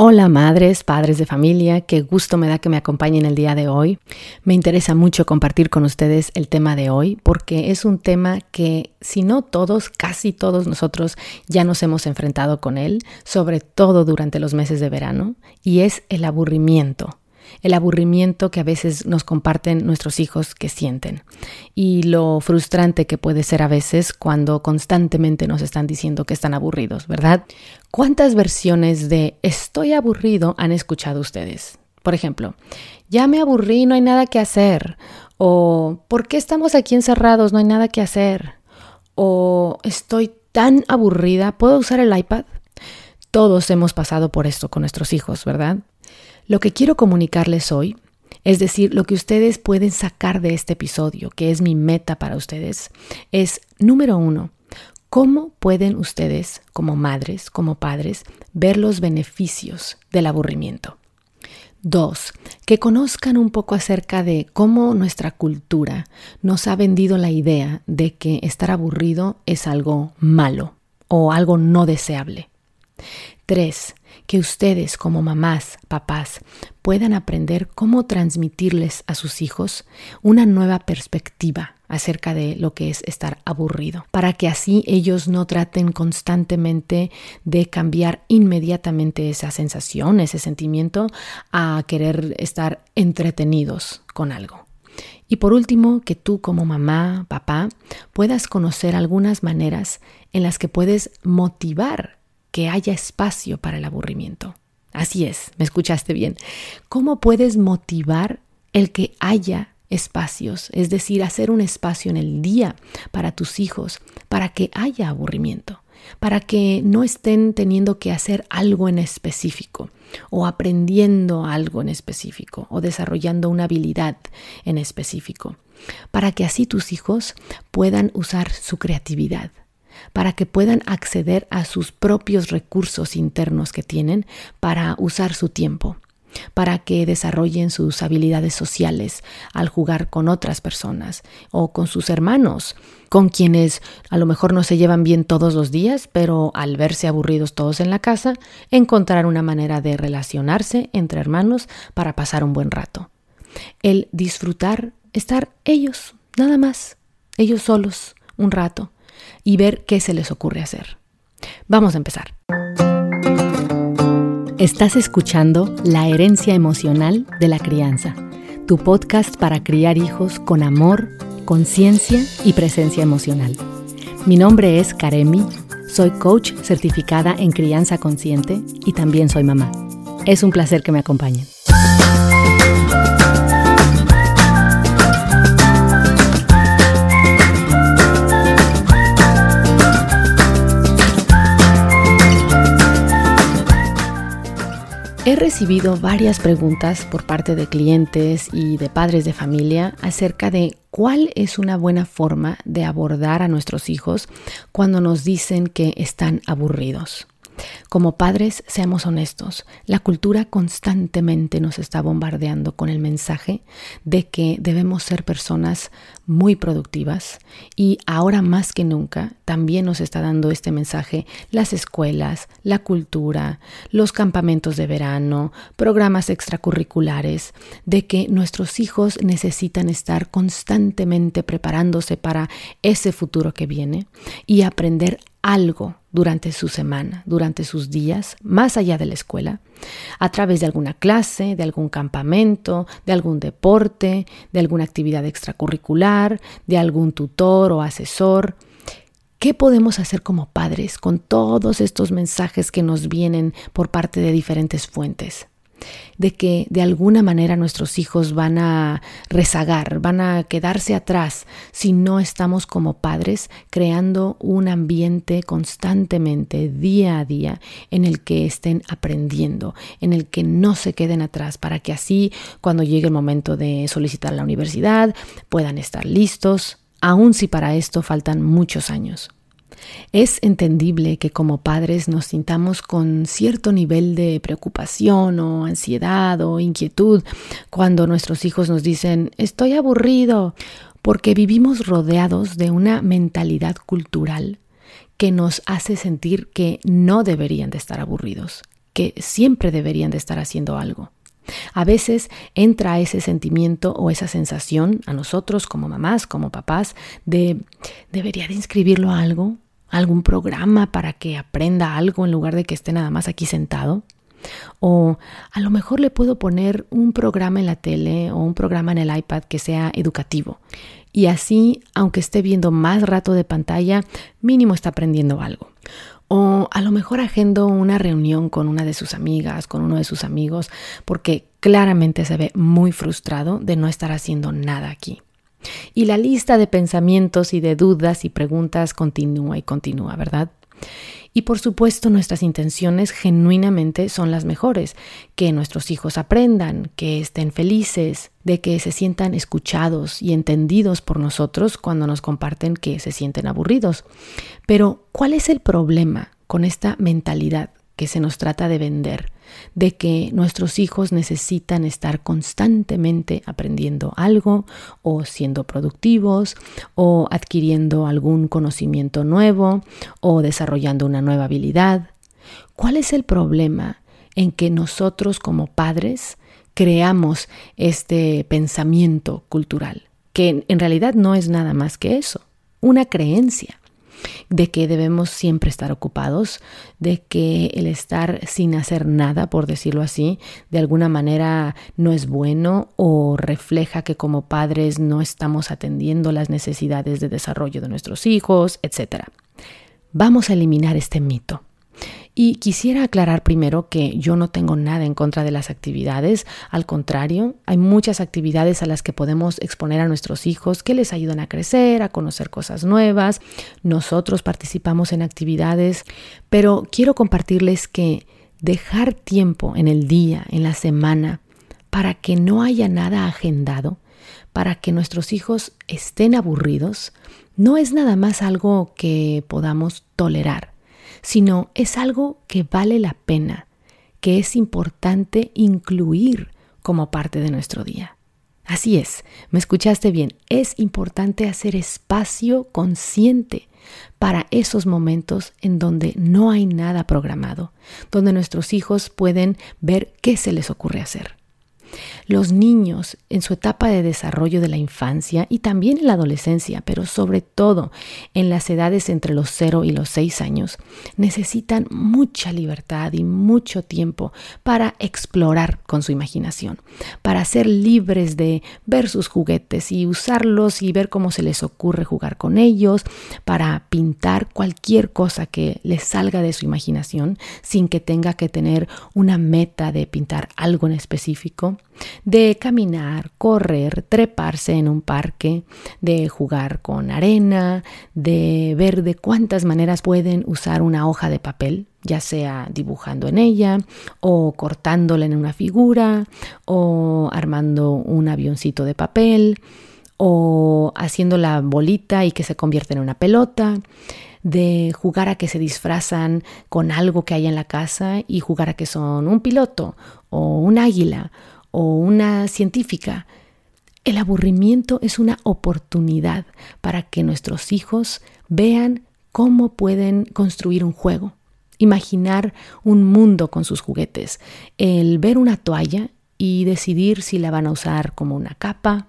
Hola madres, padres de familia, qué gusto me da que me acompañen el día de hoy. Me interesa mucho compartir con ustedes el tema de hoy porque es un tema que si no todos, casi todos nosotros ya nos hemos enfrentado con él, sobre todo durante los meses de verano, y es el aburrimiento el aburrimiento que a veces nos comparten nuestros hijos que sienten y lo frustrante que puede ser a veces cuando constantemente nos están diciendo que están aburridos, ¿verdad? ¿Cuántas versiones de estoy aburrido han escuchado ustedes? Por ejemplo, ya me aburrí, no hay nada que hacer. O ¿por qué estamos aquí encerrados? No hay nada que hacer. O estoy tan aburrida, ¿puedo usar el iPad? Todos hemos pasado por esto con nuestros hijos, ¿verdad? Lo que quiero comunicarles hoy, es decir, lo que ustedes pueden sacar de este episodio, que es mi meta para ustedes, es número uno, ¿cómo pueden ustedes, como madres, como padres, ver los beneficios del aburrimiento? Dos, que conozcan un poco acerca de cómo nuestra cultura nos ha vendido la idea de que estar aburrido es algo malo o algo no deseable. Tres, que ustedes como mamás, papás, puedan aprender cómo transmitirles a sus hijos una nueva perspectiva acerca de lo que es estar aburrido, para que así ellos no traten constantemente de cambiar inmediatamente esa sensación, ese sentimiento, a querer estar entretenidos con algo. Y por último, que tú como mamá, papá, puedas conocer algunas maneras en las que puedes motivar que haya espacio para el aburrimiento. Así es, me escuchaste bien. ¿Cómo puedes motivar el que haya espacios? Es decir, hacer un espacio en el día para tus hijos, para que haya aburrimiento, para que no estén teniendo que hacer algo en específico o aprendiendo algo en específico o desarrollando una habilidad en específico, para que así tus hijos puedan usar su creatividad para que puedan acceder a sus propios recursos internos que tienen para usar su tiempo, para que desarrollen sus habilidades sociales al jugar con otras personas o con sus hermanos, con quienes a lo mejor no se llevan bien todos los días, pero al verse aburridos todos en la casa, encontrar una manera de relacionarse entre hermanos para pasar un buen rato. El disfrutar, estar ellos, nada más, ellos solos, un rato y ver qué se les ocurre hacer. Vamos a empezar. Estás escuchando La herencia emocional de la crianza, tu podcast para criar hijos con amor, conciencia y presencia emocional. Mi nombre es Karemi, soy coach certificada en crianza consciente y también soy mamá. Es un placer que me acompañen. He recibido varias preguntas por parte de clientes y de padres de familia acerca de cuál es una buena forma de abordar a nuestros hijos cuando nos dicen que están aburridos. Como padres, seamos honestos, la cultura constantemente nos está bombardeando con el mensaje de que debemos ser personas muy productivas y ahora más que nunca también nos está dando este mensaje las escuelas, la cultura, los campamentos de verano, programas extracurriculares, de que nuestros hijos necesitan estar constantemente preparándose para ese futuro que viene y aprender algo durante su semana, durante sus días, más allá de la escuela, a través de alguna clase, de algún campamento, de algún deporte, de alguna actividad extracurricular, de algún tutor o asesor. ¿Qué podemos hacer como padres con todos estos mensajes que nos vienen por parte de diferentes fuentes? De que de alguna manera nuestros hijos van a rezagar, van a quedarse atrás si no estamos como padres creando un ambiente constantemente, día a día, en el que estén aprendiendo, en el que no se queden atrás, para que así cuando llegue el momento de solicitar la universidad puedan estar listos, aun si para esto faltan muchos años. Es entendible que como padres nos sintamos con cierto nivel de preocupación o ansiedad o inquietud cuando nuestros hijos nos dicen estoy aburrido, porque vivimos rodeados de una mentalidad cultural que nos hace sentir que no deberían de estar aburridos, que siempre deberían de estar haciendo algo. A veces entra ese sentimiento o esa sensación a nosotros como mamás, como papás, de debería de inscribirlo a algo, algún programa para que aprenda algo en lugar de que esté nada más aquí sentado. O a lo mejor le puedo poner un programa en la tele o un programa en el iPad que sea educativo. Y así, aunque esté viendo más rato de pantalla, mínimo está aprendiendo algo. O a lo mejor agendo una reunión con una de sus amigas, con uno de sus amigos, porque claramente se ve muy frustrado de no estar haciendo nada aquí. Y la lista de pensamientos y de dudas y preguntas continúa y continúa, ¿verdad? Y por supuesto nuestras intenciones genuinamente son las mejores, que nuestros hijos aprendan, que estén felices, de que se sientan escuchados y entendidos por nosotros cuando nos comparten que se sienten aburridos. Pero, ¿cuál es el problema con esta mentalidad que se nos trata de vender? De que nuestros hijos necesitan estar constantemente aprendiendo algo o siendo productivos o adquiriendo algún conocimiento nuevo o desarrollando una nueva habilidad. ¿Cuál es el problema en que nosotros como padres creamos este pensamiento cultural? Que en realidad no es nada más que eso, una creencia de que debemos siempre estar ocupados, de que el estar sin hacer nada, por decirlo así, de alguna manera no es bueno o refleja que como padres no estamos atendiendo las necesidades de desarrollo de nuestros hijos, etc. Vamos a eliminar este mito. Y quisiera aclarar primero que yo no tengo nada en contra de las actividades, al contrario, hay muchas actividades a las que podemos exponer a nuestros hijos que les ayudan a crecer, a conocer cosas nuevas. Nosotros participamos en actividades, pero quiero compartirles que dejar tiempo en el día, en la semana, para que no haya nada agendado, para que nuestros hijos estén aburridos, no es nada más algo que podamos tolerar sino es algo que vale la pena, que es importante incluir como parte de nuestro día. Así es, me escuchaste bien, es importante hacer espacio consciente para esos momentos en donde no hay nada programado, donde nuestros hijos pueden ver qué se les ocurre hacer. Los niños en su etapa de desarrollo de la infancia y también en la adolescencia, pero sobre todo en las edades entre los 0 y los 6 años, necesitan mucha libertad y mucho tiempo para explorar con su imaginación, para ser libres de ver sus juguetes y usarlos y ver cómo se les ocurre jugar con ellos, para pintar cualquier cosa que les salga de su imaginación sin que tenga que tener una meta de pintar algo en específico de caminar, correr, treparse en un parque, de jugar con arena, de ver de cuántas maneras pueden usar una hoja de papel, ya sea dibujando en ella o cortándola en una figura o armando un avioncito de papel o haciendo la bolita y que se convierte en una pelota de jugar a que se disfrazan con algo que hay en la casa y jugar a que son un piloto o un águila o una científica. El aburrimiento es una oportunidad para que nuestros hijos vean cómo pueden construir un juego, imaginar un mundo con sus juguetes, el ver una toalla y decidir si la van a usar como una capa,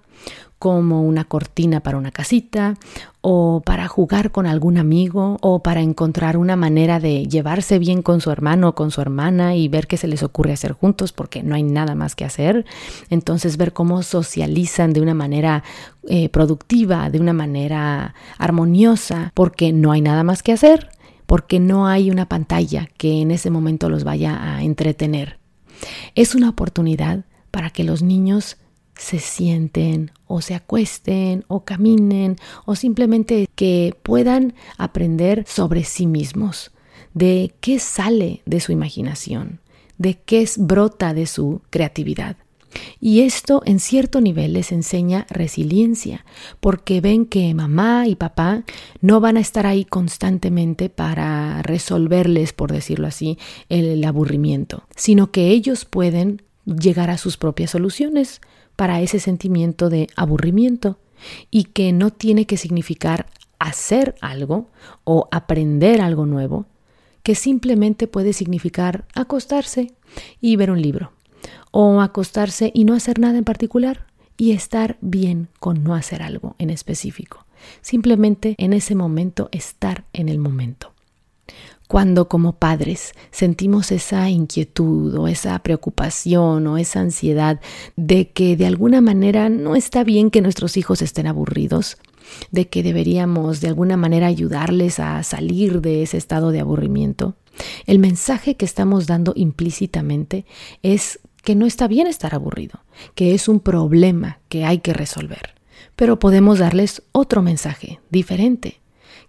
como una cortina para una casita, o para jugar con algún amigo, o para encontrar una manera de llevarse bien con su hermano o con su hermana y ver qué se les ocurre hacer juntos, porque no hay nada más que hacer. Entonces ver cómo socializan de una manera eh, productiva, de una manera armoniosa, porque no hay nada más que hacer, porque no hay una pantalla que en ese momento los vaya a entretener. Es una oportunidad para que los niños se sienten o se acuesten o caminen o simplemente que puedan aprender sobre sí mismos, de qué sale de su imaginación, de qué brota de su creatividad. Y esto en cierto nivel les enseña resiliencia, porque ven que mamá y papá no van a estar ahí constantemente para resolverles, por decirlo así, el aburrimiento, sino que ellos pueden llegar a sus propias soluciones, para ese sentimiento de aburrimiento y que no tiene que significar hacer algo o aprender algo nuevo, que simplemente puede significar acostarse y ver un libro, o acostarse y no hacer nada en particular, y estar bien con no hacer algo en específico. Simplemente en ese momento estar en el momento. Cuando como padres sentimos esa inquietud o esa preocupación o esa ansiedad de que de alguna manera no está bien que nuestros hijos estén aburridos, de que deberíamos de alguna manera ayudarles a salir de ese estado de aburrimiento, el mensaje que estamos dando implícitamente es que no está bien estar aburrido, que es un problema que hay que resolver. Pero podemos darles otro mensaje diferente,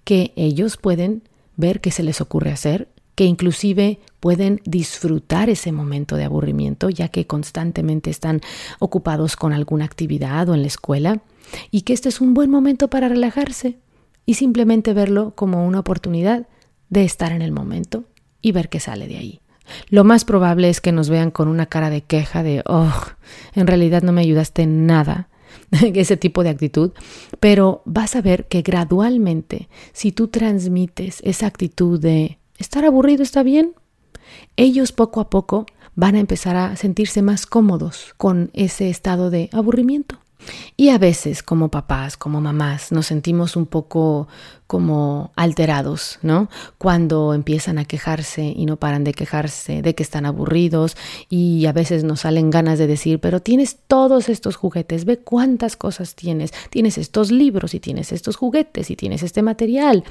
que ellos pueden ver qué se les ocurre hacer, que inclusive pueden disfrutar ese momento de aburrimiento, ya que constantemente están ocupados con alguna actividad o en la escuela, y que este es un buen momento para relajarse y simplemente verlo como una oportunidad de estar en el momento y ver qué sale de ahí. Lo más probable es que nos vean con una cara de queja de, oh, en realidad no me ayudaste nada, ese tipo de actitud, pero vas a ver que gradualmente, si tú transmites esa actitud de estar aburrido está bien, ellos poco a poco van a empezar a sentirse más cómodos con ese estado de aburrimiento. Y a veces como papás, como mamás, nos sentimos un poco como alterados, ¿no? Cuando empiezan a quejarse y no paran de quejarse, de que están aburridos y a veces nos salen ganas de decir, pero tienes todos estos juguetes, ve cuántas cosas tienes, tienes estos libros y tienes estos juguetes y tienes este material,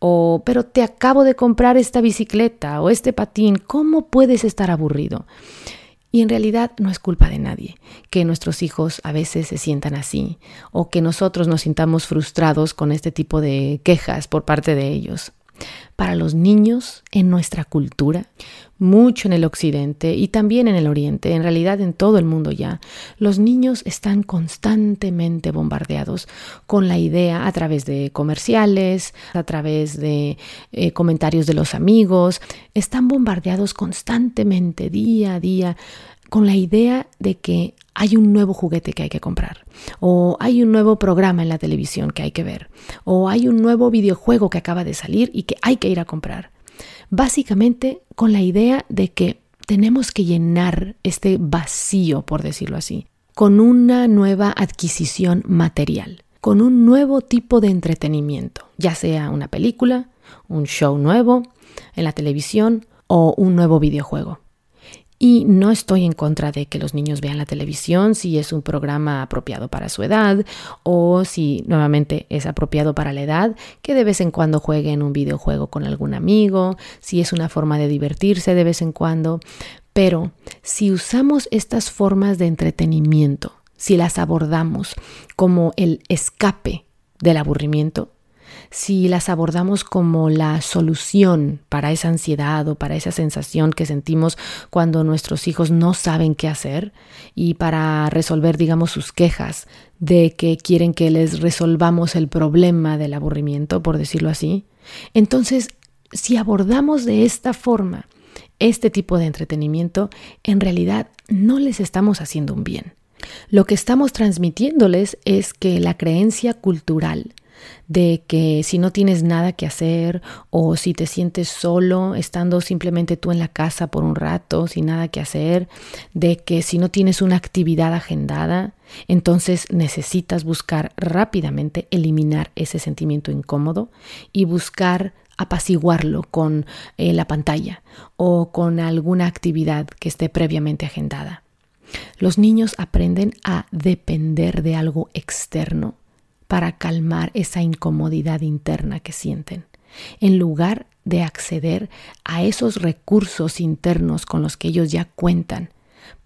o pero te acabo de comprar esta bicicleta o este patín, ¿cómo puedes estar aburrido? Y en realidad no es culpa de nadie que nuestros hijos a veces se sientan así o que nosotros nos sintamos frustrados con este tipo de quejas por parte de ellos. Para los niños en nuestra cultura, mucho en el occidente y también en el oriente, en realidad en todo el mundo ya, los niños están constantemente bombardeados con la idea a través de comerciales, a través de eh, comentarios de los amigos, están bombardeados constantemente, día a día, con la idea de que hay un nuevo juguete que hay que comprar, o hay un nuevo programa en la televisión que hay que ver, o hay un nuevo videojuego que acaba de salir y que hay que ir a comprar. Básicamente con la idea de que tenemos que llenar este vacío, por decirlo así, con una nueva adquisición material, con un nuevo tipo de entretenimiento, ya sea una película, un show nuevo en la televisión o un nuevo videojuego. Y no estoy en contra de que los niños vean la televisión si es un programa apropiado para su edad o si nuevamente es apropiado para la edad, que de vez en cuando jueguen un videojuego con algún amigo, si es una forma de divertirse de vez en cuando. Pero si usamos estas formas de entretenimiento, si las abordamos como el escape del aburrimiento, si las abordamos como la solución para esa ansiedad o para esa sensación que sentimos cuando nuestros hijos no saben qué hacer y para resolver, digamos, sus quejas de que quieren que les resolvamos el problema del aburrimiento, por decirlo así. Entonces, si abordamos de esta forma este tipo de entretenimiento, en realidad no les estamos haciendo un bien. Lo que estamos transmitiéndoles es que la creencia cultural de que si no tienes nada que hacer o si te sientes solo estando simplemente tú en la casa por un rato sin nada que hacer, de que si no tienes una actividad agendada, entonces necesitas buscar rápidamente eliminar ese sentimiento incómodo y buscar apaciguarlo con eh, la pantalla o con alguna actividad que esté previamente agendada. Los niños aprenden a depender de algo externo para calmar esa incomodidad interna que sienten, en lugar de acceder a esos recursos internos con los que ellos ya cuentan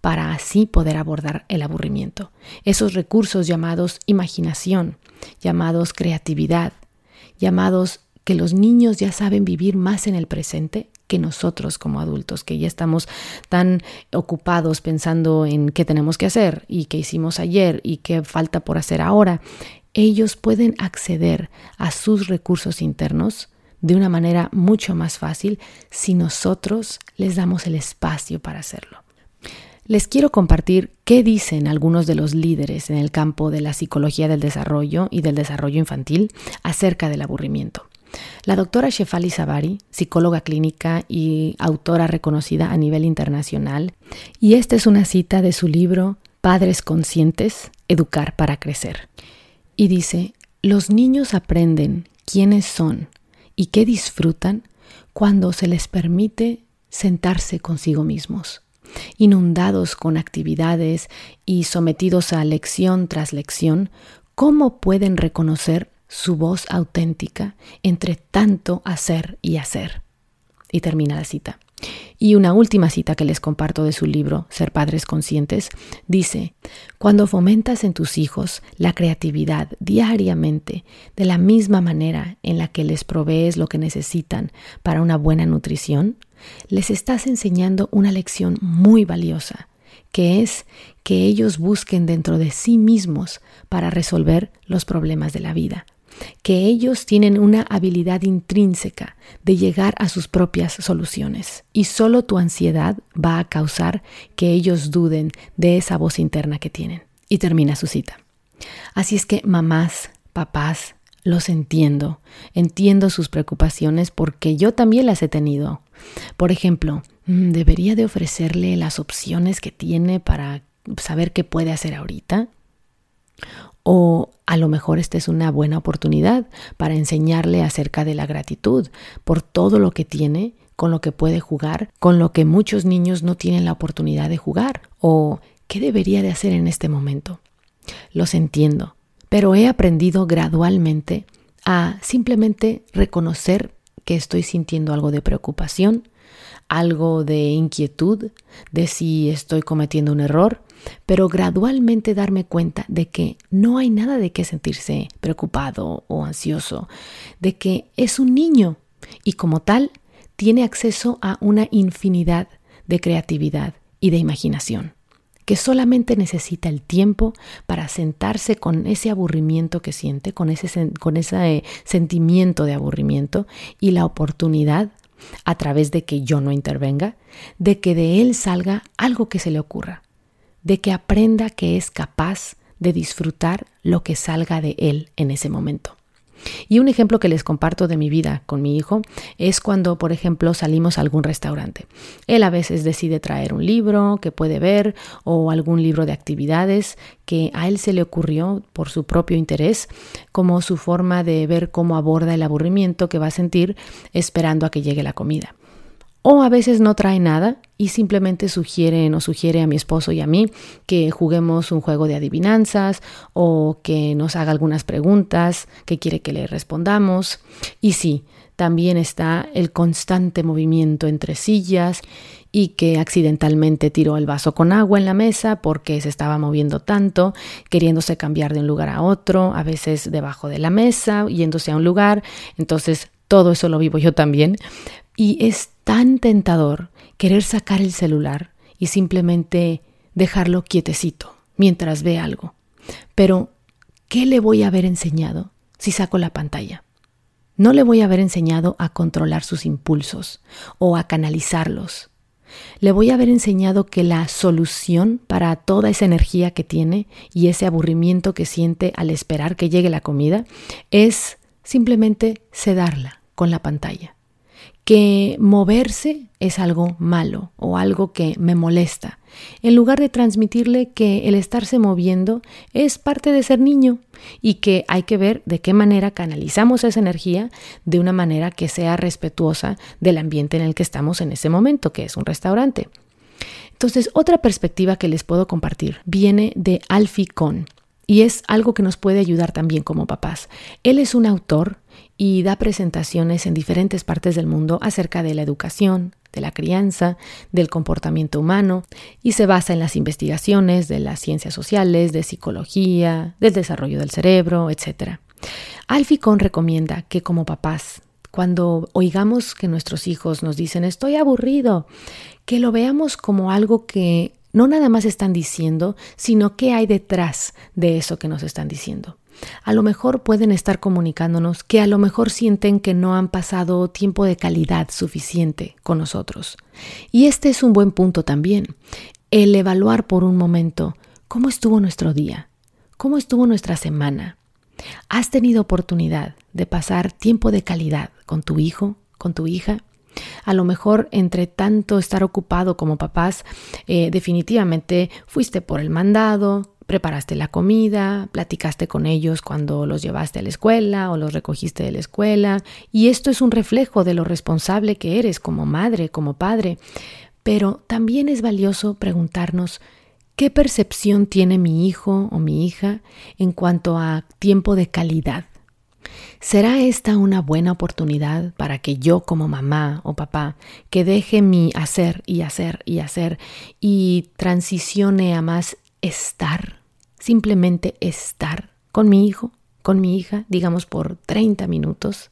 para así poder abordar el aburrimiento. Esos recursos llamados imaginación, llamados creatividad, llamados que los niños ya saben vivir más en el presente que nosotros como adultos, que ya estamos tan ocupados pensando en qué tenemos que hacer y qué hicimos ayer y qué falta por hacer ahora, ellos pueden acceder a sus recursos internos de una manera mucho más fácil si nosotros les damos el espacio para hacerlo. Les quiero compartir qué dicen algunos de los líderes en el campo de la psicología del desarrollo y del desarrollo infantil acerca del aburrimiento. La doctora Shefali Sabari, psicóloga clínica y autora reconocida a nivel internacional, y esta es una cita de su libro Padres Conscientes, Educar para Crecer. Y dice, los niños aprenden quiénes son y qué disfrutan cuando se les permite sentarse consigo mismos, inundados con actividades y sometidos a lección tras lección, ¿cómo pueden reconocer su voz auténtica entre tanto hacer y hacer? Y termina la cita. Y una última cita que les comparto de su libro, Ser Padres Conscientes, dice, cuando fomentas en tus hijos la creatividad diariamente, de la misma manera en la que les provees lo que necesitan para una buena nutrición, les estás enseñando una lección muy valiosa, que es que ellos busquen dentro de sí mismos para resolver los problemas de la vida que ellos tienen una habilidad intrínseca de llegar a sus propias soluciones y solo tu ansiedad va a causar que ellos duden de esa voz interna que tienen. Y termina su cita. Así es que mamás, papás, los entiendo, entiendo sus preocupaciones porque yo también las he tenido. Por ejemplo, mm, ¿debería de ofrecerle las opciones que tiene para saber qué puede hacer ahorita? O a lo mejor esta es una buena oportunidad para enseñarle acerca de la gratitud por todo lo que tiene, con lo que puede jugar, con lo que muchos niños no tienen la oportunidad de jugar. O qué debería de hacer en este momento. Los entiendo, pero he aprendido gradualmente a simplemente reconocer que estoy sintiendo algo de preocupación, algo de inquietud, de si estoy cometiendo un error pero gradualmente darme cuenta de que no hay nada de qué sentirse preocupado o ansioso, de que es un niño y como tal tiene acceso a una infinidad de creatividad y de imaginación, que solamente necesita el tiempo para sentarse con ese aburrimiento que siente, con ese, con ese eh, sentimiento de aburrimiento y la oportunidad a través de que yo no intervenga, de que de él salga algo que se le ocurra, de que aprenda que es capaz de disfrutar lo que salga de él en ese momento. Y un ejemplo que les comparto de mi vida con mi hijo es cuando, por ejemplo, salimos a algún restaurante. Él a veces decide traer un libro que puede ver o algún libro de actividades que a él se le ocurrió por su propio interés como su forma de ver cómo aborda el aburrimiento que va a sentir esperando a que llegue la comida. O a veces no trae nada y simplemente sugiere, nos sugiere a mi esposo y a mí que juguemos un juego de adivinanzas o que nos haga algunas preguntas que quiere que le respondamos. Y sí, también está el constante movimiento entre sillas y que accidentalmente tiró el vaso con agua en la mesa porque se estaba moviendo tanto, queriéndose cambiar de un lugar a otro, a veces debajo de la mesa, yéndose a un lugar. Entonces, todo eso lo vivo yo también. Y es tan tentador querer sacar el celular y simplemente dejarlo quietecito mientras ve algo. Pero, ¿qué le voy a haber enseñado si saco la pantalla? No le voy a haber enseñado a controlar sus impulsos o a canalizarlos. Le voy a haber enseñado que la solución para toda esa energía que tiene y ese aburrimiento que siente al esperar que llegue la comida es simplemente sedarla con la pantalla que moverse es algo malo o algo que me molesta, en lugar de transmitirle que el estarse moviendo es parte de ser niño y que hay que ver de qué manera canalizamos esa energía de una manera que sea respetuosa del ambiente en el que estamos en ese momento, que es un restaurante. Entonces, otra perspectiva que les puedo compartir viene de Alfie Kohn y es algo que nos puede ayudar también como papás. Él es un autor y da presentaciones en diferentes partes del mundo acerca de la educación, de la crianza, del comportamiento humano y se basa en las investigaciones de las ciencias sociales, de psicología, del desarrollo del cerebro, etc. Alficón recomienda que como papás, cuando oigamos que nuestros hijos nos dicen estoy aburrido, que lo veamos como algo que no nada más están diciendo, sino qué hay detrás de eso que nos están diciendo. A lo mejor pueden estar comunicándonos que a lo mejor sienten que no han pasado tiempo de calidad suficiente con nosotros. Y este es un buen punto también, el evaluar por un momento cómo estuvo nuestro día, cómo estuvo nuestra semana, ¿Has tenido oportunidad de pasar tiempo de calidad con tu hijo, con tu hija? A lo mejor entre tanto estar ocupado como papás, eh, definitivamente fuiste por el mandado, preparaste la comida, platicaste con ellos cuando los llevaste a la escuela o los recogiste de la escuela, y esto es un reflejo de lo responsable que eres como madre, como padre. Pero también es valioso preguntarnos qué percepción tiene mi hijo o mi hija en cuanto a tiempo de calidad. ¿Será esta una buena oportunidad para que yo como mamá o papá que deje mi hacer y hacer y hacer y transicione a más estar, simplemente estar con mi hijo, con mi hija, digamos por 30 minutos?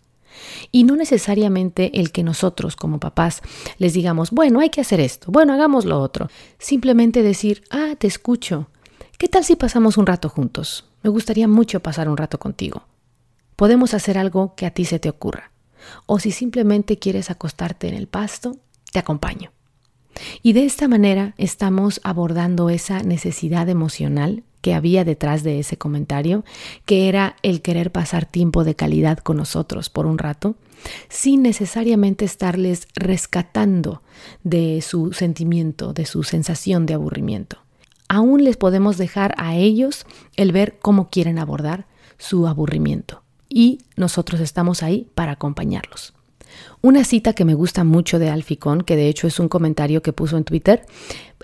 Y no necesariamente el que nosotros como papás les digamos, bueno, hay que hacer esto, bueno, hagamos lo otro. Simplemente decir, ah, te escucho. ¿Qué tal si pasamos un rato juntos? Me gustaría mucho pasar un rato contigo. Podemos hacer algo que a ti se te ocurra. O si simplemente quieres acostarte en el pasto, te acompaño. Y de esta manera estamos abordando esa necesidad emocional que había detrás de ese comentario, que era el querer pasar tiempo de calidad con nosotros por un rato, sin necesariamente estarles rescatando de su sentimiento, de su sensación de aburrimiento. Aún les podemos dejar a ellos el ver cómo quieren abordar su aburrimiento y nosotros estamos ahí para acompañarlos. Una cita que me gusta mucho de Alficón, que de hecho es un comentario que puso en Twitter,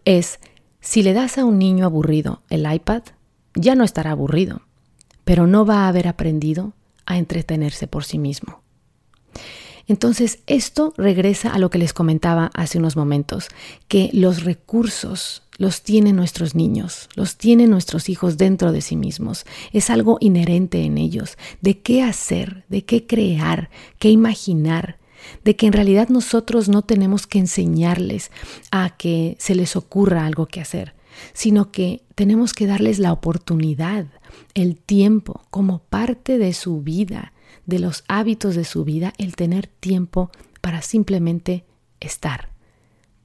es, si le das a un niño aburrido el iPad, ya no estará aburrido, pero no va a haber aprendido a entretenerse por sí mismo. Entonces, esto regresa a lo que les comentaba hace unos momentos, que los recursos los tienen nuestros niños, los tienen nuestros hijos dentro de sí mismos. Es algo inherente en ellos, de qué hacer, de qué crear, qué imaginar, de que en realidad nosotros no tenemos que enseñarles a que se les ocurra algo que hacer, sino que tenemos que darles la oportunidad, el tiempo, como parte de su vida, de los hábitos de su vida, el tener tiempo para simplemente estar,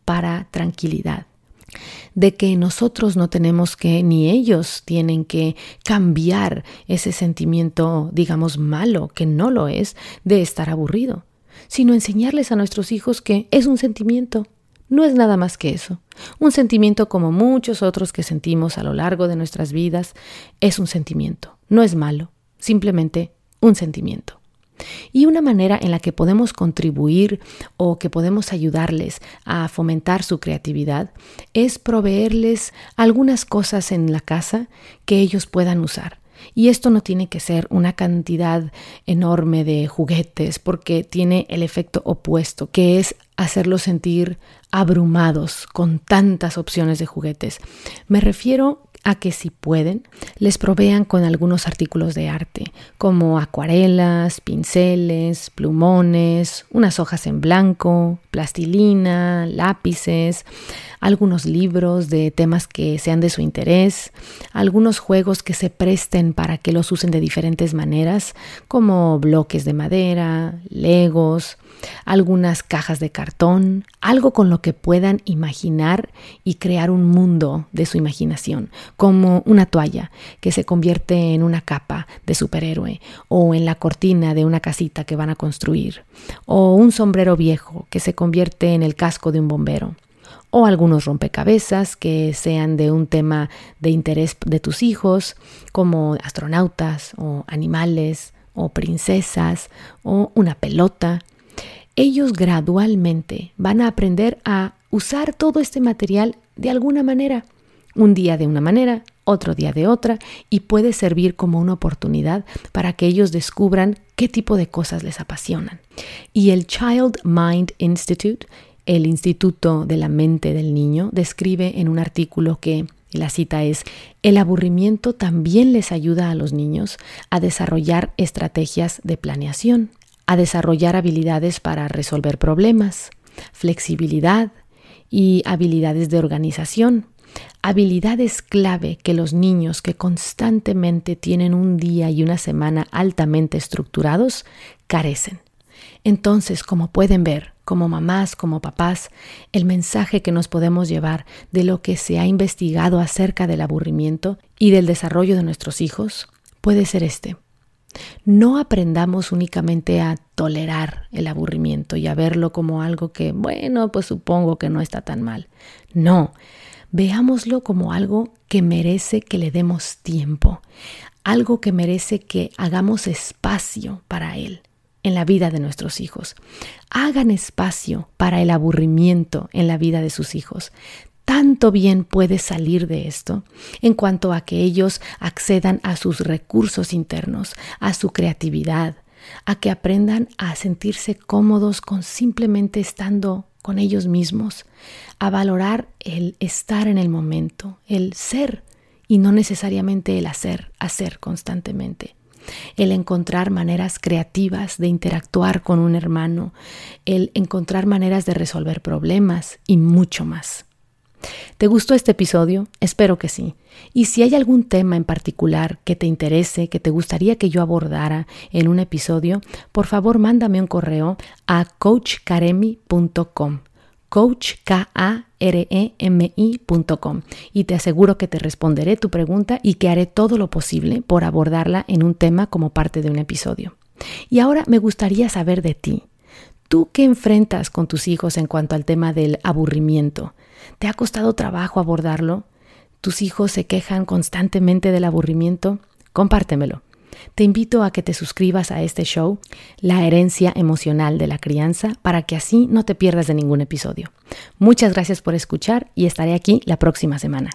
para tranquilidad de que nosotros no tenemos que, ni ellos tienen que cambiar ese sentimiento, digamos, malo, que no lo es, de estar aburrido, sino enseñarles a nuestros hijos que es un sentimiento, no es nada más que eso. Un sentimiento como muchos otros que sentimos a lo largo de nuestras vidas, es un sentimiento, no es malo, simplemente un sentimiento. Y una manera en la que podemos contribuir o que podemos ayudarles a fomentar su creatividad es proveerles algunas cosas en la casa que ellos puedan usar. Y esto no tiene que ser una cantidad enorme de juguetes porque tiene el efecto opuesto, que es hacerlos sentir abrumados con tantas opciones de juguetes. Me refiero a que si pueden, les provean con algunos artículos de arte, como acuarelas, pinceles, plumones, unas hojas en blanco, plastilina, lápices, algunos libros de temas que sean de su interés, algunos juegos que se presten para que los usen de diferentes maneras, como bloques de madera, legos, algunas cajas de cartón, algo con lo que puedan imaginar y crear un mundo de su imaginación, como una toalla que se convierte en una capa de superhéroe o en la cortina de una casita que van a construir, o un sombrero viejo que se convierte en el casco de un bombero o algunos rompecabezas que sean de un tema de interés de tus hijos, como astronautas o animales o princesas o una pelota. Ellos gradualmente van a aprender a usar todo este material de alguna manera. Un día de una manera, otro día de otra, y puede servir como una oportunidad para que ellos descubran qué tipo de cosas les apasionan. Y el Child Mind Institute el Instituto de la Mente del Niño describe en un artículo que la cita es, el aburrimiento también les ayuda a los niños a desarrollar estrategias de planeación, a desarrollar habilidades para resolver problemas, flexibilidad y habilidades de organización, habilidades clave que los niños que constantemente tienen un día y una semana altamente estructurados carecen. Entonces, como pueden ver, como mamás, como papás, el mensaje que nos podemos llevar de lo que se ha investigado acerca del aburrimiento y del desarrollo de nuestros hijos puede ser este. No aprendamos únicamente a tolerar el aburrimiento y a verlo como algo que, bueno, pues supongo que no está tan mal. No, veámoslo como algo que merece que le demos tiempo, algo que merece que hagamos espacio para él en la vida de nuestros hijos. Hagan espacio para el aburrimiento en la vida de sus hijos. Tanto bien puede salir de esto en cuanto a que ellos accedan a sus recursos internos, a su creatividad, a que aprendan a sentirse cómodos con simplemente estando con ellos mismos, a valorar el estar en el momento, el ser y no necesariamente el hacer, hacer constantemente el encontrar maneras creativas de interactuar con un hermano, el encontrar maneras de resolver problemas y mucho más. ¿Te gustó este episodio? Espero que sí. Y si hay algún tema en particular que te interese, que te gustaría que yo abordara en un episodio, por favor mándame un correo a coachkaremi.com coachkaremi.com y te aseguro que te responderé tu pregunta y que haré todo lo posible por abordarla en un tema como parte de un episodio. Y ahora me gustaría saber de ti. ¿Tú qué enfrentas con tus hijos en cuanto al tema del aburrimiento? ¿Te ha costado trabajo abordarlo? ¿Tus hijos se quejan constantemente del aburrimiento? Compártemelo. Te invito a que te suscribas a este show, La herencia emocional de la crianza, para que así no te pierdas de ningún episodio. Muchas gracias por escuchar y estaré aquí la próxima semana.